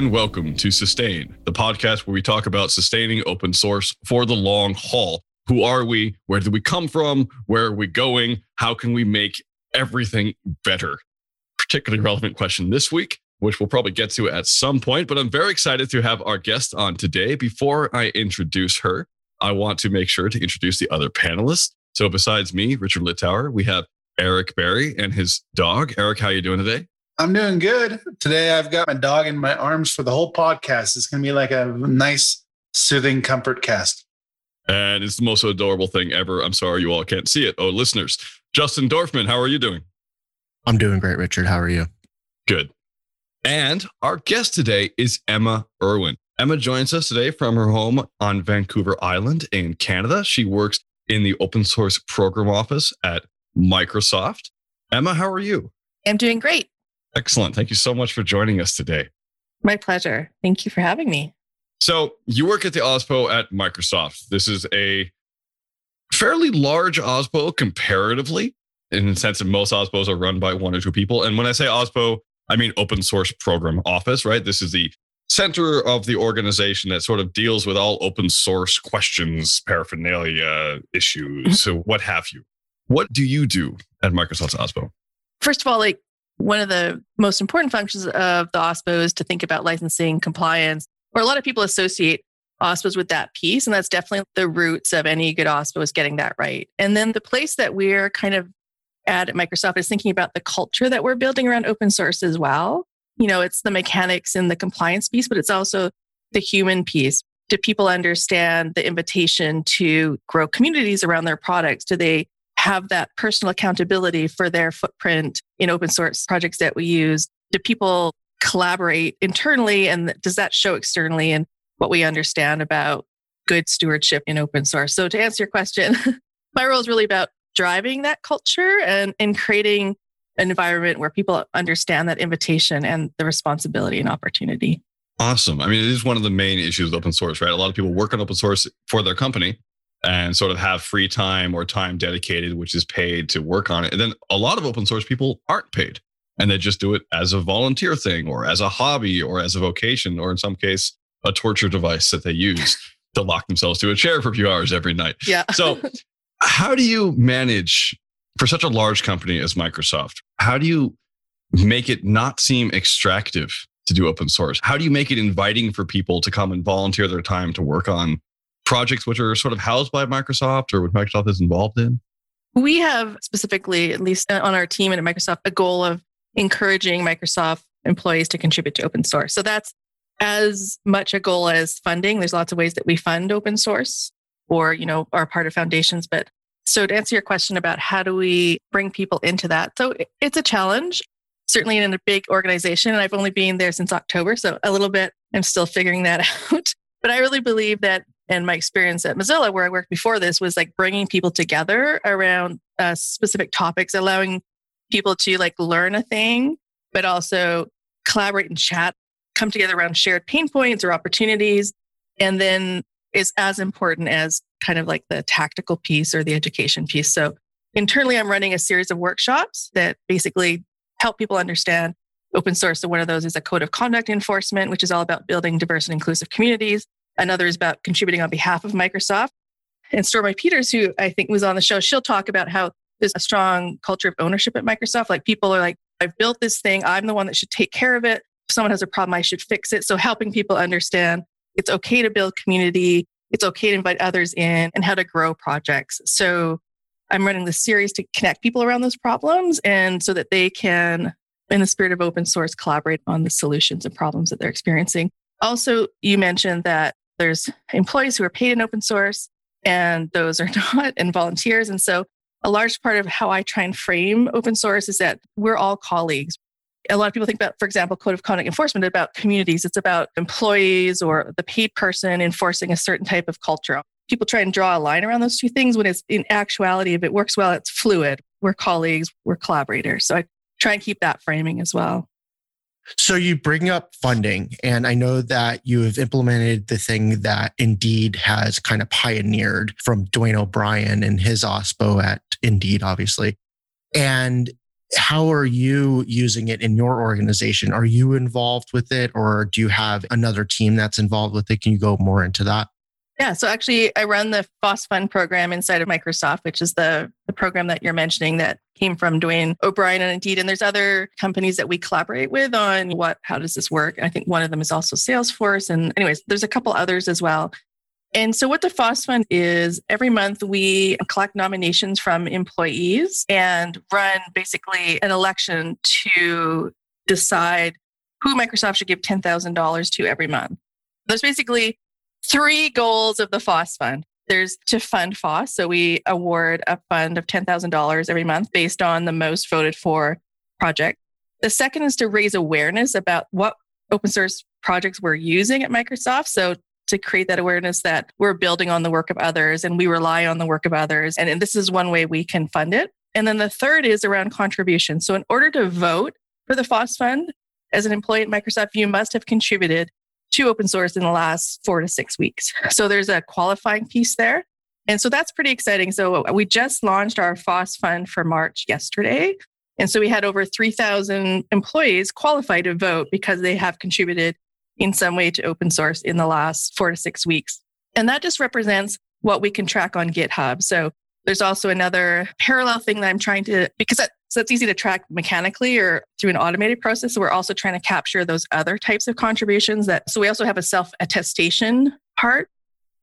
and welcome to Sustain, the podcast where we talk about sustaining open source for the long haul. Who are we? Where did we come from? Where are we going? How can we make everything better? Particularly relevant question this week, which we'll probably get to at some point. But I'm very excited to have our guest on today. Before I introduce her, I want to make sure to introduce the other panelists. So besides me, Richard Littauer, we have Eric Berry and his dog. Eric, how are you doing today? I'm doing good. Today I've got my dog in my arms for the whole podcast. It's going to be like a nice, soothing comfort cast. And it's the most adorable thing ever. I'm sorry you all can't see it. Oh, listeners. Justin Dorfman, how are you doing? I'm doing great, Richard. How are you? Good. And our guest today is Emma Irwin. Emma joins us today from her home on Vancouver Island in Canada. She works in the open source program office at Microsoft. Emma, how are you? I'm doing great. Excellent. Thank you so much for joining us today. My pleasure. Thank you for having me. So, you work at the OSPO at Microsoft. This is a fairly large OSPO comparatively, in the sense that most OSPOs are run by one or two people. And when I say OSPO, I mean open source program office, right? This is the center of the organization that sort of deals with all open source questions, paraphernalia, issues, so what have you. What do you do at Microsoft's OSPO? First of all, like one of the most important functions of the OSPO is to think about licensing compliance, or a lot of people associate OSPOs with that piece. And that's definitely the roots of any good OSPO is getting that right. And then the place that we're kind of at at Microsoft is thinking about the culture that we're building around open source as well. You know, it's the mechanics and the compliance piece, but it's also the human piece. Do people understand the invitation to grow communities around their products? Do they have that personal accountability for their footprint in open source projects that we use? Do people collaborate internally and does that show externally and what we understand about good stewardship in open source? So to answer your question, my role is really about driving that culture and, and creating an environment where people understand that invitation and the responsibility and opportunity. Awesome. I mean, it is one of the main issues with open source, right? A lot of people work on open source for their company, and sort of have free time or time dedicated, which is paid to work on it. And then a lot of open source people aren't paid and they just do it as a volunteer thing or as a hobby or as a vocation or in some case, a torture device that they use to lock themselves to a chair for a few hours every night. Yeah. so, how do you manage for such a large company as Microsoft? How do you make it not seem extractive to do open source? How do you make it inviting for people to come and volunteer their time to work on projects which are sort of housed by Microsoft or which Microsoft is involved in? We have specifically, at least on our team and at Microsoft, a goal of encouraging Microsoft employees to contribute to open source. So that's as much a goal as funding. There's lots of ways that we fund open source or, you know, are part of foundations. But so to answer your question about how do we bring people into that? So it's a challenge, certainly in a big organization. And I've only been there since October. So a little bit, I'm still figuring that out. But I really believe that and my experience at Mozilla, where I worked before this, was like bringing people together around uh, specific topics, allowing people to like learn a thing, but also collaborate and chat, come together around shared pain points or opportunities. And then is as important as kind of like the tactical piece or the education piece. So internally, I'm running a series of workshops that basically help people understand open source. So one of those is a code of conduct enforcement, which is all about building diverse and inclusive communities. Another is about contributing on behalf of Microsoft. And Stormy Peters, who I think was on the show, she'll talk about how there's a strong culture of ownership at Microsoft. Like people are like, I've built this thing. I'm the one that should take care of it. If someone has a problem, I should fix it. So helping people understand it's okay to build community. It's okay to invite others in and how to grow projects. So I'm running this series to connect people around those problems and so that they can, in the spirit of open source, collaborate on the solutions and problems that they're experiencing. Also, you mentioned that there's employees who are paid in open source and those are not and volunteers. And so a large part of how I try and frame open source is that we're all colleagues. A lot of people think about, for example, code of conduct enforcement about communities. It's about employees or the paid person enforcing a certain type of culture. People try and draw a line around those two things when it's in actuality, if it works well, it's fluid. We're colleagues, we're collaborators. So I try and keep that framing as well. So you bring up funding, and I know that you have implemented the thing that Indeed has kind of pioneered from Duane O'Brien and his OSPO at Indeed, obviously. And how are you using it in your organization? Are you involved with it or do you have another team that's involved with it? Can you go more into that? Yeah, so actually, I run the FOSS Fund program inside of Microsoft, which is the, the program that you're mentioning that came from Duane O'Brien and Indeed. And there's other companies that we collaborate with on what, how does this work? I think one of them is also Salesforce. And anyways, there's a couple others as well. And so, what the FOSS Fund is, every month we collect nominations from employees and run basically an election to decide who Microsoft should give $10,000 to every month. There's basically three goals of the FOSS Fund. There's to fund FOSS. So we award a fund of $10,000 every month based on the most voted for project. The second is to raise awareness about what open source projects we're using at Microsoft. So to create that awareness that we're building on the work of others and we rely on the work of others. And, this is one way we can fund it. And then the third is around contribution. So in order to vote for the FOSS Fund as an employee at Microsoft, you must have contributed to open source in the last four to six weeks. So there's a qualifying piece there. And so that's pretty exciting. So we just launched our FOSS fund for March yesterday. And so we had over 3,000 employees qualify to vote because they have contributed in some way to open source in the last four to six weeks. And that just represents what we can track on GitHub. So there's also another parallel thing that I'm trying to, because so it's easy to track mechanically or through an automated process. So we're also trying to capture those other types of contributions that, so we also have a self attestation part.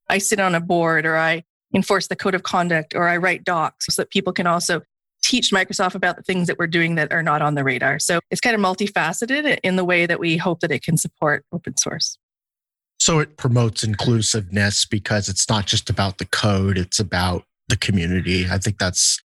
I sit on a board or I enforce the code of conduct or I write docs so that people can also teach Microsoft about the things that we're doing that are not on the radar. So it's kind of multifaceted in the way that we hope that it can support open source. So it promotes inclusiveness because it's not just about the code, it's about the community. I think that's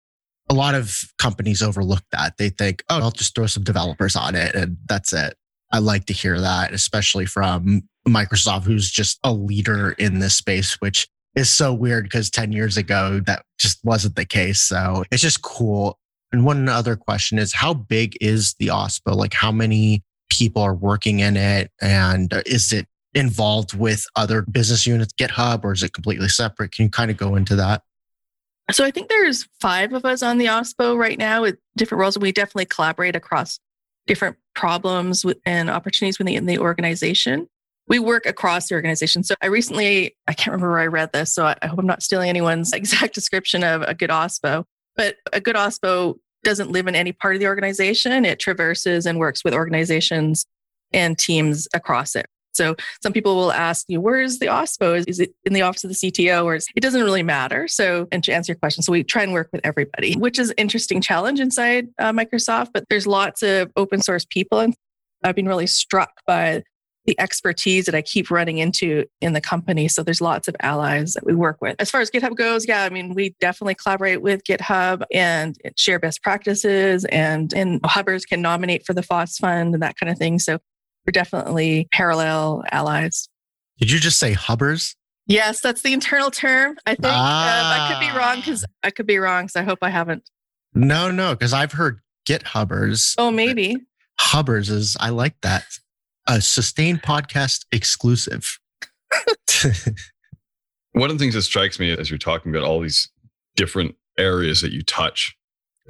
a lot of companies overlook that. They think, oh, I'll just throw some developers on it and that's it. I like to hear that, especially from Microsoft, who's just a leader in this space, which is so weird because 10 years ago, that just wasn't the case. So it's just cool. And one other question is how big is the OSPO? Like, how many people are working in it? And uh, is it involved with other business units, GitHub, or is it completely separate? Can you kind of go into that? So I think there's five of us on the OSPO right now with different roles. And we definitely collaborate across different problems and opportunities within the organization. We work across the organization. So I recently, I can't remember where I read this, so I hope I'm not stealing anyone's exact description of a good OSPO, but a good OSPO doesn't live in any part of the organization. It traverses and works with organizations and teams across it. So some people will ask you, where's the OSPO? Is it in the office of the CTO or is, it doesn't really matter. So, and to answer your question, so we try and work with everybody, which is interesting challenge inside uh, Microsoft, but there's lots of open source people. And I've been really struck by the expertise that I keep running into in the company. So there's lots of allies that we work with. As far as GitHub goes, yeah, I mean, we definitely collaborate with GitHub and share best practices and, and Hubbers can nominate for the FOSS fund and that kind of thing. So we're definitely parallel allies. Did you just say Hubbers? Yes, that's the internal term. I think ah. uh, I could be wrong because I could be wrong. So I hope I haven't. No, no, because I've heard GitHubbers. Oh, maybe. Hubbers is, I like that. A sustained podcast exclusive. One of the things that strikes me as you're talking about all these different areas that you touch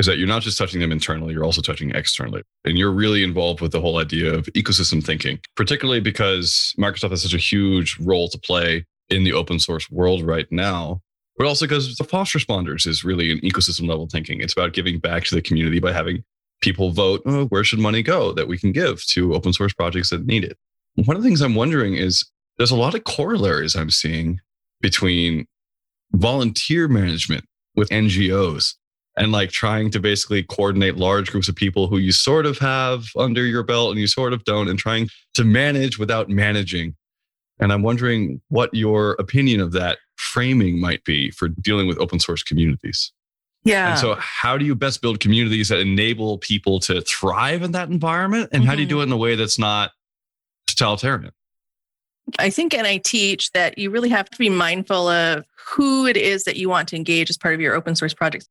is that you're not just touching them internally, you're also touching externally. And you're really involved with the whole idea of ecosystem thinking, particularly because Microsoft has such a huge role to play in the open source world right now. But also because the FOSS responders is really an ecosystem level thinking. It's about giving back to the community by having people vote, oh, where should money go that we can give to open source projects that need it. One of the things I'm wondering is there's a lot of corollaries I'm seeing between volunteer management with NGOs and like trying to basically coordinate large groups of people who you sort of have under your belt and you sort of don't, and trying to manage without managing. And I'm wondering what your opinion of that framing might be for dealing with open source communities. Yeah. And so, how do you best build communities that enable people to thrive in that environment? And mm-hmm. how do you do it in a way that's not totalitarian? I think, and I teach that you really have to be mindful of who it is that you want to engage as part of your open source projects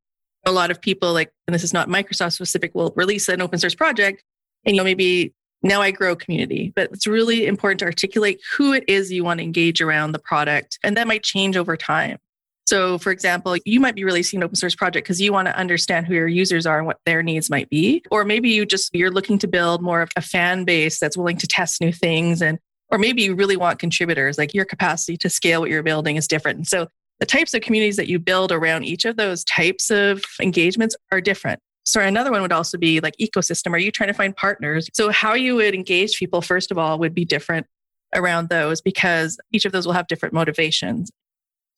a lot of people like and this is not microsoft specific will release an open source project and you know maybe now i grow community but it's really important to articulate who it is you want to engage around the product and that might change over time So, for example, you might be releasing an open source project because you want to understand who your users are and what their needs might be. Or maybe you just, you're looking to build more of a fan base that's willing to test new things. And, or maybe you really want contributors, like your capacity to scale what you're building is different. So the types of communities that you build around each of those types of engagements are different. So another one would also be like ecosystem. Are you trying to find partners? So how you would engage people, first of all, would be different around those because each of those will have different motivations.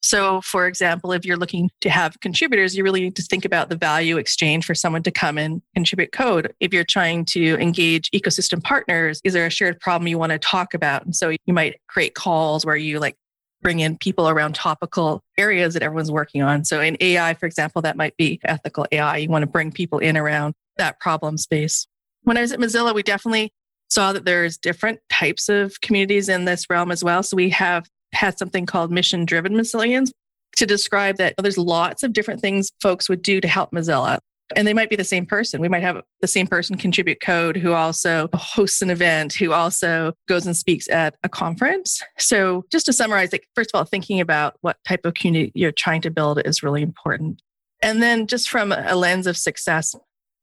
So, for example, if you're looking to have contributors, you really need to think about the value exchange for someone to come and contribute code. If you're trying to engage ecosystem partners, is there a shared problem you want to talk about? And so you might create calls where you like bring in people around topical areas that everyone's working on. So in AI, for example, that might be ethical AI. You want to bring people in around that problem space. When I was at Mozilla, we definitely saw that there's different types of communities in this realm as well. So we have had something called mission driven Mozillians to describe that there's lots of different things folks would do to help Mozilla. And they might be the same person. We might have the same person contribute code who also hosts an event, who also goes and speaks at a conference. So, just to summarize, like, first of all, thinking about what type of community you're trying to build is really important. And then, just from a lens of success,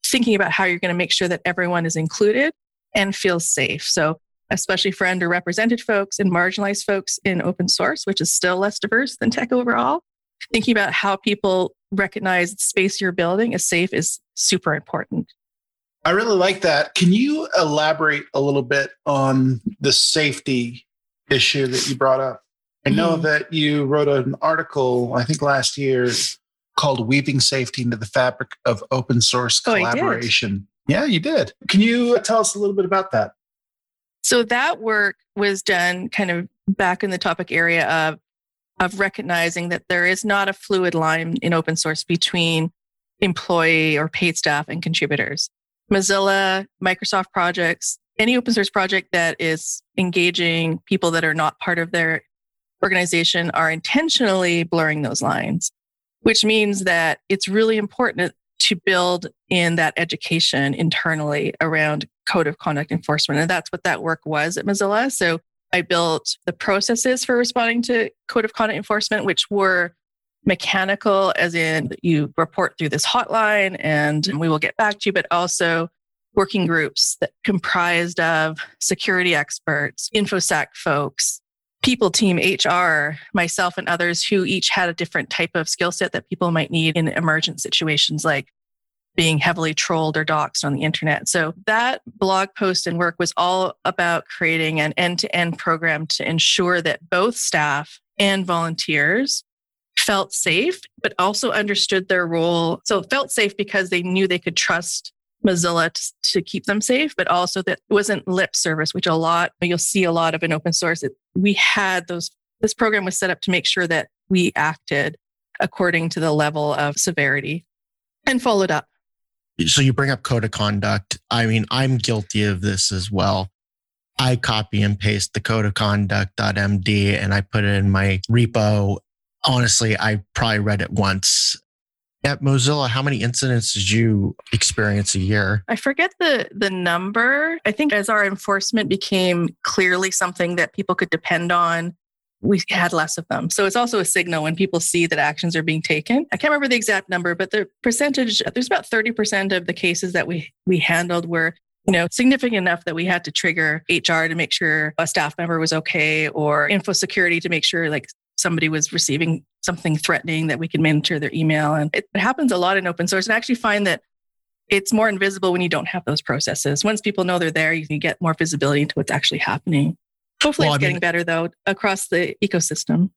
thinking about how you're going to make sure that everyone is included and feels safe. So, especially for underrepresented folks and marginalized folks in open source, which is still less diverse than tech overall. Thinking about how people recognize the space you're building is safe is super important. I really like that. Can you elaborate a little bit on the safety issue that you brought up? I know mm. that you wrote an article, I think last year, called Weaving Safety into the Fabric of Open Source oh, Collaboration. Yeah, you did. Can you tell us a little bit about that? So that work was done kind of back in the topic area of of recognizing that there is not a fluid line in open source between employee or paid staff and contributors. Mozilla, Microsoft projects, any open source project that is engaging people that are not part of their organization are intentionally blurring those lines, which means that it's really important to build in that education internally around code of conduct enforcement. And that's what that work was at Mozilla. So I built the processes for responding to code of conduct enforcement, which were mechanical, as in you report through this hotline and we will get back to you, but also working groups that comprised of security experts, InfoSec folks, people team, HR, myself, and others who each had a different type of skill set that people might need in emergent situations like being heavily trolled or doxxed on the internet. So that blog post and work was all about creating an end to end program to ensure that both staff and volunteers felt safe, but also understood their role. So felt safe because they knew they could trust Mozilla to, to, keep them safe, but also that it wasn't lip service, which a lot you'll see a lot of in open source. It, we had those. This program was set up to make sure that we acted according to the level of severity and followed up so you bring up code of conduct. I mean, I'm guilty of this as well. I copy and paste the code of conduct.md and I put it in my repo. Honestly, I probably read it once. At Mozilla, how many incidents did you experience a year? I forget the the number. I think as our enforcement became clearly something that people could depend on, we had less of them. So it's also a signal when people see that actions are being taken. I can't remember the exact number, but the percentage, there's about 30% of the cases that we we handled were you know, significant enough that we had to trigger HR to make sure a staff member was okay or info security to make sure like somebody was receiving something threatening that we could monitor their email. And it happens a lot in open source. And I actually find that it's more invisible when you don't have those processes. Once people know they're there, you can get more visibility into what's actually happening. Hopefully, well, it's I getting better though across the ecosystem.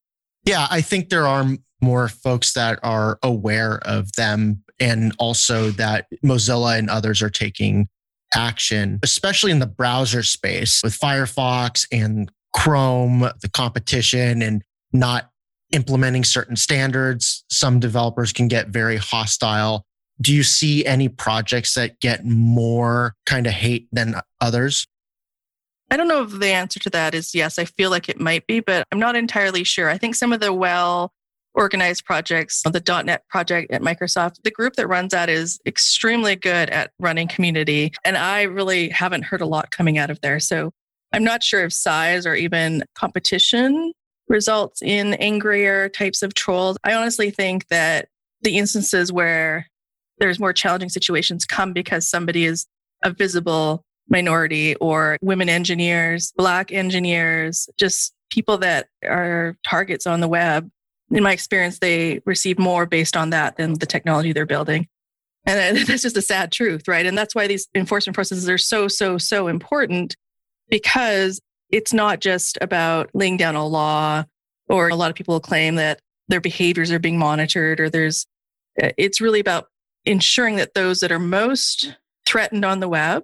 Yeah, I think there are more folks that are aware of them, and also that Mozilla and others are taking action, especially in the browser space with Firefox and Chrome, the competition, and not implementing certain standards. Some developers can get very hostile. Do you see any projects that get more kind of hate than others? I don't know if the answer to that is yes. I feel like it might be, but I'm not entirely sure. I think some of the well organized projects, the .NET project at Microsoft, the group that runs that is extremely good at running community. And I really haven't heard a lot coming out of there. So I'm not sure if size or even competition results in angrier types of trolls. I honestly think that the instances where there's more challenging situations come because somebody is a visible minority or women engineers, black engineers, just people that are targets on the web. In my experience, they receive more based on that than the technology they're building. And that's just a sad truth, right? And that's why these enforcement processes are so, so, so important because it's not just about laying down a law, or a lot of people claim that their behaviors are being monitored, or there's, uh, it's really about ensuring that those that are most threatened on the web,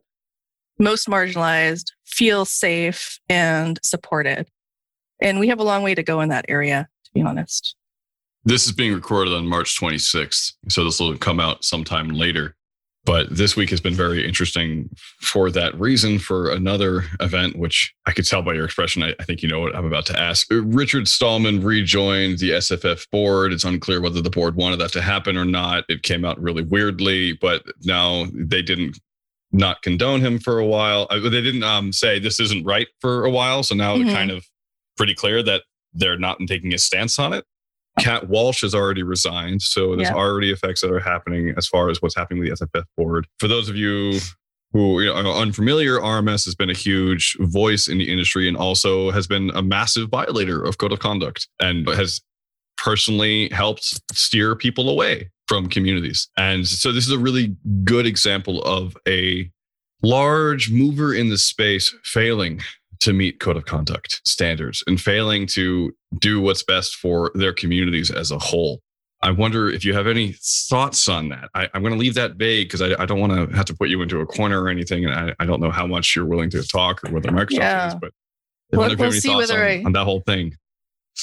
most marginalized, feel safe and supported. And we have a long way to go in that area, to be honest. This is being recorded on March 26th. So this will come out sometime later. But this week has been very interesting for that reason. For another event, which I could tell by your expression, I, I, think you know what I'm about to ask. Uh, Richard Stallman rejoined the SFF board. It's unclear whether the board wanted that to happen or not. It came out really weirdly, but now they didn't not condone him for a while. Uh, they didn't um, say this isn't right for a while. So now mm-hmm. it's kind of pretty clear that they're not taking a stance on it. Kat Walsh has already resigned. So there's yeah. already effects that are happening as far as what's happening with the SFF board. For those of you who you know, are unfamiliar, RMS has been a huge voice in the industry and also has been a massive violator of code of conduct and has personally helped steer people away from communities. And so this is a really good example of a large mover in the space failing to meet code of conduct standards and failing to do what's best for their communities as a whole. I wonder if you have any thoughts on that. I, am going to leave that vague because I, I, don't want to have to put you into a corner or anything. And I, I, don't know how much you're willing to talk or whether Microsoft yeah. is, but we'll, we'll see whether on, I, on that whole thing.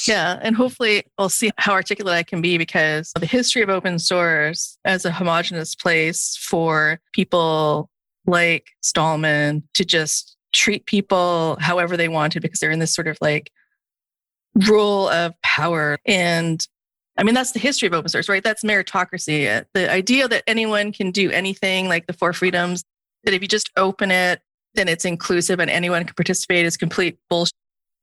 Yeah. And hopefully I'll see how articulate I can be because the history of open source as a homogenous place for people like Stallman to just treat people however they wanted because they're in this sort of like rule of power. And I mean, that's the history of open source, right? That's meritocracy. The idea that anyone can do anything like the four freedoms, that if you just open it, then it's inclusive and anyone can participate is complete bullshit.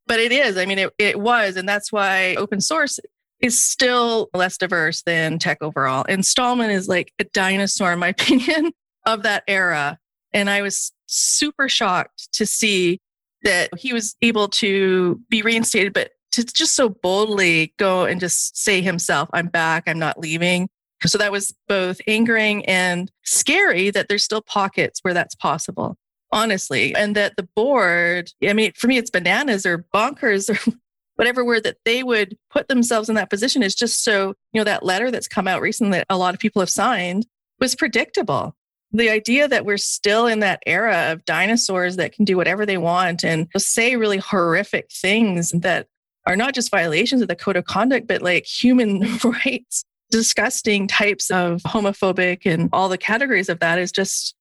But it is. I mean, it, it was. And that's why open source is still less diverse than tech overall. And Stallman is like a dinosaur, in my opinion, of that era. And I was super shocked to see that he was able to be reinstated, but to just so boldly go and just say himself, I'm back, I'm not leaving. So that was both angering and scary that there's still pockets where that's possible, honestly. And that the board, I mean, for me, it's bananas or bonkers or whatever word that they would put themselves in that position is just so, you know, that letter that's come out recently that a lot of people have signed was predictable the idea that we're still in that era of dinosaurs that can do whatever they want and say really horrific things that are not just violations of the code of conduct, but like human rights, disgusting types of homophobic and all the categories of that is just,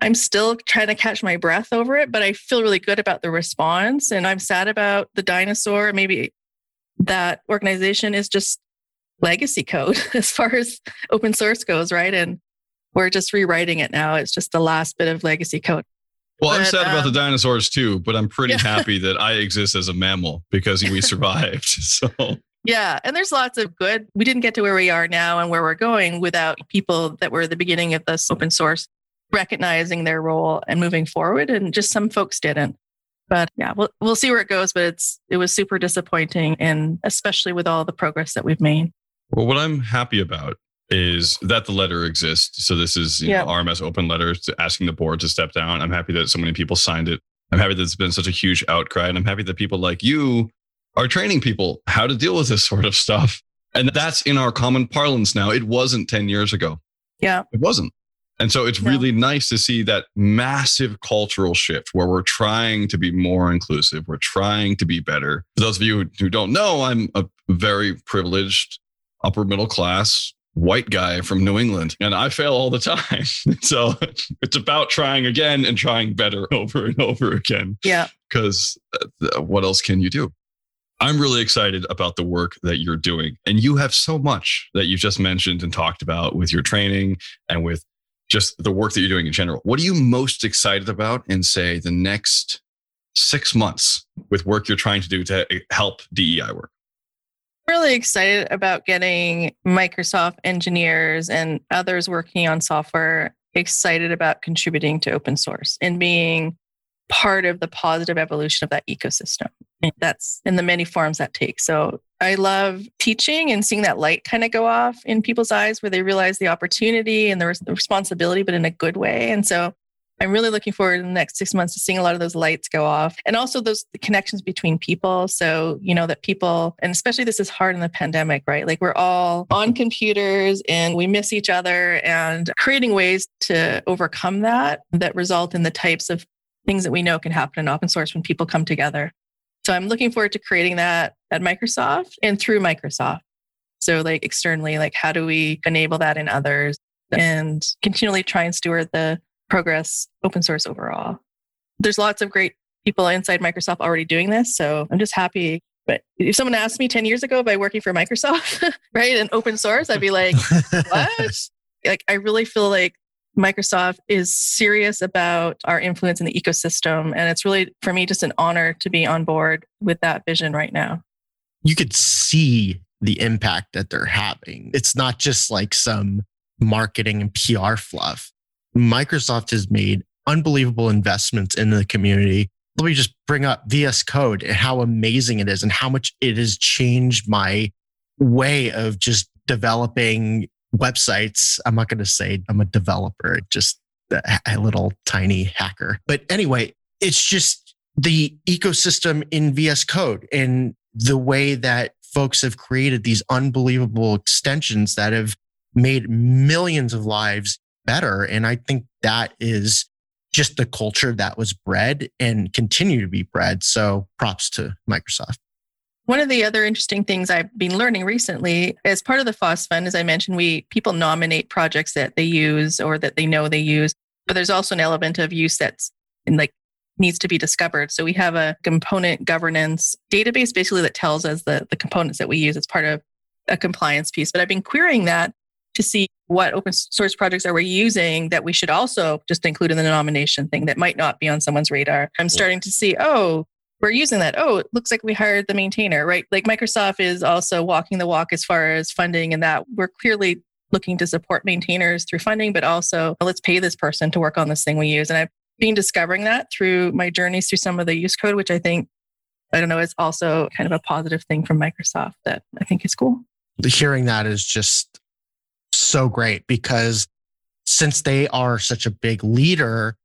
I'm still trying to catch my breath over it, but I feel really good about the response. And I'm sad about the dinosaur. Maybe that organization is just legacy code as far as open source goes, right? And we're just rewriting it now. It's just the last bit of legacy code. Well, but, I'm sad um, about the um, dinosaurs too, but I'm pretty yeah. happy that I exist as a mammal because we survived. so yeah, and there's lots of good. We didn't get to where we are now and where we're going without people that were the beginning of this open source recognizing their role and moving forward. And just some folks didn't. But yeah, we'll we'll see where it goes. But it's it was super disappointing, and especially with all the progress that we've made. Well, what I'm happy about is that the letter exists. So this is you know, RMS open letter asking the board to step down. I'm happy that so many people signed it. I'm happy that it's been such a huge outcry, and I'm happy that people like you are training people how to deal with this sort of stuff. And that's in our common parlance now. It wasn't 10 years ago. Yeah. It wasn't. And so it's really nice to see that massive cultural shift where we're trying to be more inclusive. We're trying to be better. For those of you who don't know, I'm a very privileged upper middle class white guy from New England and I fail all the time. so it's about trying again and trying better over and over again. Yeah. Because uh, what else can you do? I'm really excited about the work that you're doing. And you have so much that you've just mentioned and talked about with your training and with just the work that you're doing in general. What are you most excited about in, say, the next six months with work you're trying to do to help DEI work? really excited about getting Microsoft engineers and others working on software excited about contributing to open source and being part of the positive evolution of that ecosystem. That's in the many forms that takes. So I love teaching and seeing that light kind of go off in people's eyes where they realize the opportunity and the responsibility, but in a good way. And so I'm really looking forward in the next six months to seeing a lot of those lights go off and also those connections between people. So, you know, that people, and especially this is hard in the pandemic, right? Like we're all on computers and we miss each other and creating ways to overcome that that result in the types of things that we know can happen in open source when people come together. So I'm looking forward to creating that at Microsoft and through Microsoft. So, like externally, like how do we enable that in others and continually try and steward the progress open source overall. There's lots of great people inside Microsoft already doing this. So I'm just happy. But if someone asked me 10 years ago by working for Microsoft, right, and open source, I'd be like, what? like, I really feel like Microsoft is serious about our influence in the ecosystem. And it's really, for me, just an honor to be on board with that vision right now. You could see the impact that they're having. It's not just like some marketing and PR fluff. Microsoft has made unbelievable investments in the community. Let me just bring up VS Code and how amazing it is and how much it has changed my way of just developing websites. I'm not going to say I'm a developer, just a little tiny hacker. But anyway, it's just the ecosystem in VS Code and the way that folks have created these unbelievable extensions that have made millions of lives better. And I think that is just the culture that was bred and continue to be bred. So props to Microsoft. One of the other interesting things I've been learning recently, as part of the FOSS Fund, as I mentioned, we people nominate projects that they use or that they know they use, but there's also an element of use that's in like needs to be discovered. So we have a component governance database basically that tells us the, the components that we use. It's part of a compliance piece. But I've been querying that to see what open source projects are we using that we should also just include in the nomination thing that might not be on someone's radar. I'm starting to see, oh, we're using that. Oh, it looks like we hired the maintainer, right? Like Microsoft is also walking the walk as far as funding and that we're clearly looking to support maintainers through funding, but also let's pay this person to work on this thing we use. And I've been discovering that through my journeys through some of the use code, which I think, I don't know, is also kind of a positive thing from Microsoft that I think is cool. Hearing that is just so great because since they are such a big leader,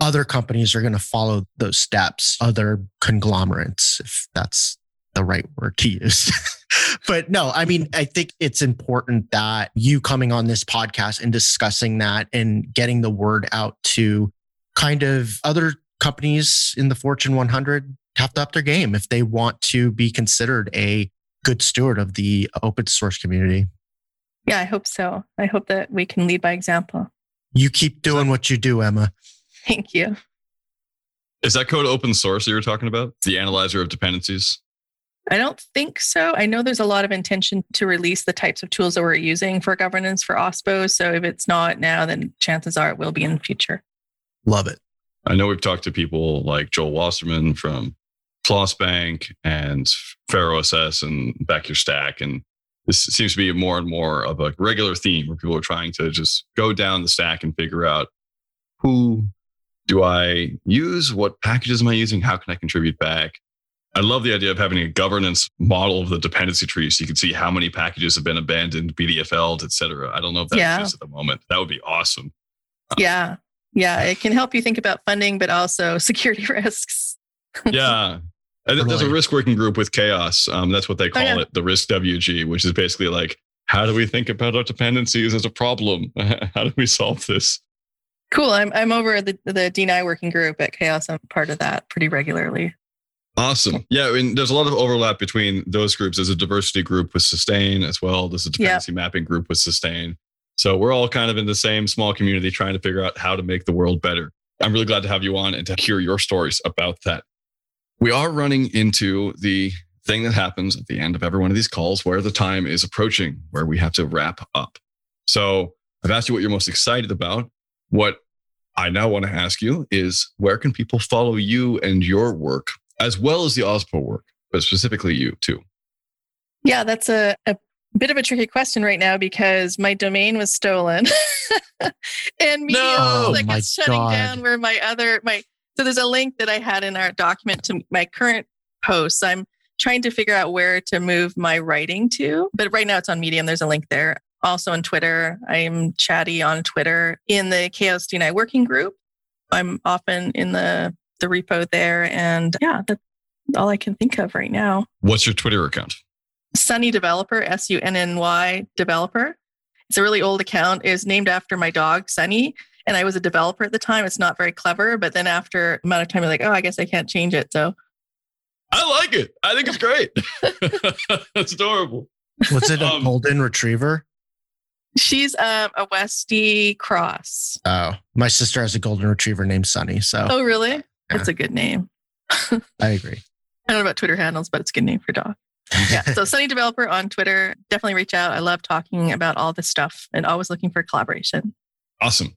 other companies are going to follow those steps, other conglomerates, if that's the right word to use. but no, I mean, I think it's important that you coming on this podcast and discussing that and getting the word out to kind of other companies in the Fortune 100 have to up their game if they want to be considered a good steward of the open source community. Yeah, I hope so. I hope that we can lead by example. You keep doing what you do, Emma. Thank you. Is that code open source that you're talking about? The analyzer of dependencies? I don't think so. I know there's a lot of intention to release the types of tools that we're using for governance for OSPO. So if it's not now, then chances are it will be in the future. Love it. I know we've talked to people like Joel Wasserman from FlossBank and FarrowSS and Back Your Stack. And this seems to be more and more of a regular theme where people are trying to just go down the stack and figure out who do I use? What packages am I using? How can I contribute back? I love the idea of having a governance model of the dependency tree so you can see how many packages have been abandoned, BDFL'd, et cetera. I don't know if that yeah. exists at the moment. That would be awesome. Yeah. Yeah. It can help you think about funding, but also security risks. yeah. And there's a risk working group with CHAOSS. Um, that's what they call oh, yeah. it, the risk WG, which is basically like, how do we think about our dependencies as a problem? how do we solve this? Cool. I'm I'm over the the DNI working group at CHAOSS. I'm part of that pretty regularly. Awesome. Yeah, I mean, there's a lot of overlap between those groups. There's a diversity group with Sustain as well. There's a dependency mapping group with Sustain. So we're all kind of in the same small community trying to figure out how to make the world better. I'm really glad to have you on and to hear your stories about that we are running into the thing that happens at the end of every one of these calls where the time is approaching, where we have to wrap up. So I've asked you what you're most excited about. What I now want to ask you is where can people follow you and your work, as well as the OSPO work, but specifically you too? Yeah, that's a, a bit of a tricky question right now because my domain was stolen. and Medium No! like Oh it's oh shutting God. down where my other my so there's a link that I had in our document to my current posts. I'm trying to figure out where to move my writing to. But right now it's on Medium. There's a link there. Also on Twitter. I'm chatty on Twitter in the CHAOSS D&I working group. I'm often in the the repo there. And yeah, that's all I can think of right now. What's your Twitter account? Sunny Developer, S U N N Y Developer. It's a really old account. It was named after my dog, Sunny. And I was a developer at the time. It's not very clever. But then after amount of time, I'm like, oh, I guess I can't change it. So I like it. I think it's great. That's adorable. Was it a Um, golden retriever? She's um, a Westie Cross. Oh, my sister has a golden retriever named Sunny. So Oh, really? That's a good name. I agree. I don't know about Twitter handles, but it's a good name for dog. Yeah. So Sunny Developer on Twitter. Definitely reach out. I love talking about all this stuff and always looking for collaboration. Awesome.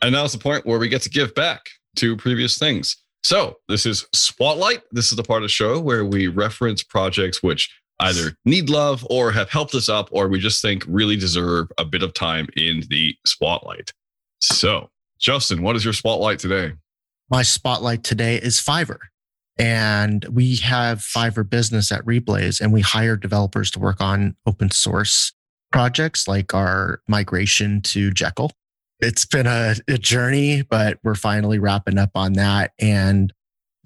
And now now's the point where we get to give back to previous things. So this is Spotlight. This is the part of the show where we reference projects which either need love or have helped us up or we just think really deserve a bit of time in the spotlight. So, Justin, what is your spotlight today? my spotlight today is Fiverr. And we have Fiverr business at Reblaze, and we hire developers to work on open source projects like our migration to Jekyll. It's been a, a journey, but we're finally wrapping up on that. And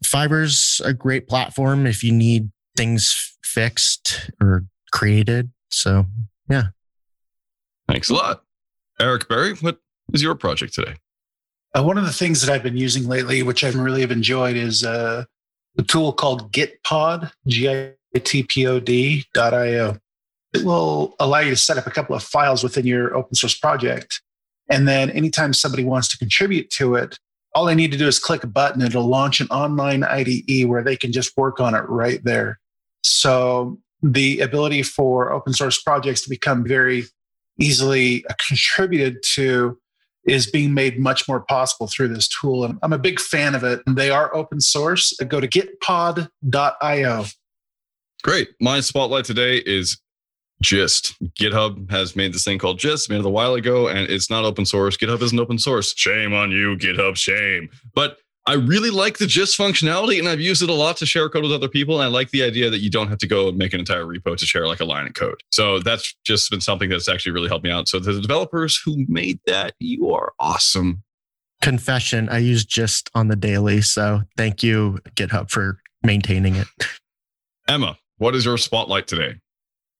Fiverr's a great platform if you need things fixed or created. So, yeah. Thanks a lot. Eric Berry, what is your project today? Uh, one of the things that I've been using lately, which I've really have enjoyed, is uh, a tool called Gitpod, G-I-T-P-O-D dot I-O. It will allow you to set up a couple of files within your open source project. And then anytime somebody wants to contribute to it, all they need to do is click a button. It'll launch an online IDE where they can just work on it right there. So the ability for open source projects to become very easily uh, contributed to is being made much more possible through this tool. And I'm a big fan of it. They are open source. Go to gitpod.io. Great. My spotlight today is Gist. GitHub has made this thing called Gist, made it a while ago, and it's not open source. GitHub isn't open source. Shame on you, GitHub. Shame. But I really like the Gist functionality, and I've used it a lot to share code with other people. And I like the idea that you don't have to go and make an entire repo to share like a line of code. So that's just been something that's actually really helped me out. So the developers who made that, you are awesome. confession, I use gist on the daily. So, thank you, GitHub, for maintaining it. Emma, what is your spotlight today?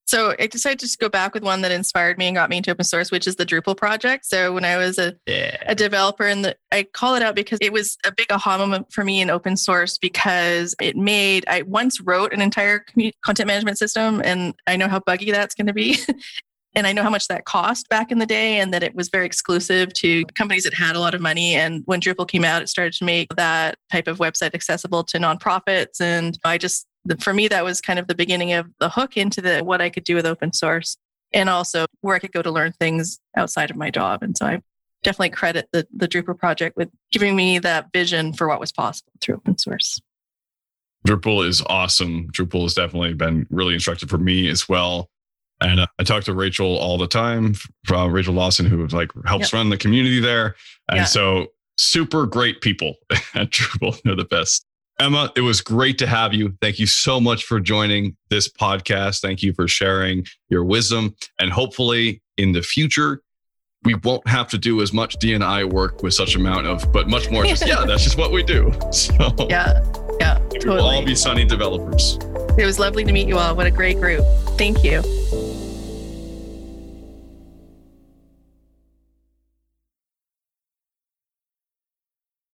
So I decided to just go back with one that inspired me and got me into open source, which is the Drupal project. So when I was a, Yeah. a developer and the, I call it out because it was a big aha moment for me in open source because it made, I once wrote an entire content management system and I know how buggy that's going to be. and I know how much that cost back in the day and that it was very exclusive to companies that had a lot of money. And when Drupal came out, it started to make that type of website accessible to nonprofits. And I just, for me, that was kind of the beginning of the hook into the what I could do with open source and also where I could go to learn things outside of my job. And so I definitely credit the, the Drupal project with giving me that vision for what was possible through open source. Drupal is awesome. Drupal has definitely been really instructive for me as well. And uh, I talk to Rachel all the time from Rachel Lawson, who like helps run the community there. And Yeah. so super great people at Drupal. They're the best. Emma, it was great to have you. Thank you so much for joining this podcast. Thank you for sharing your wisdom. And hopefully in the future, we won't have to do as much DNI work with such amount of, but much more just, yeah, that's just what we do. So Yeah. Yeah. we'll all be sunny developers. It was lovely to meet you all. What a great group. Thank you.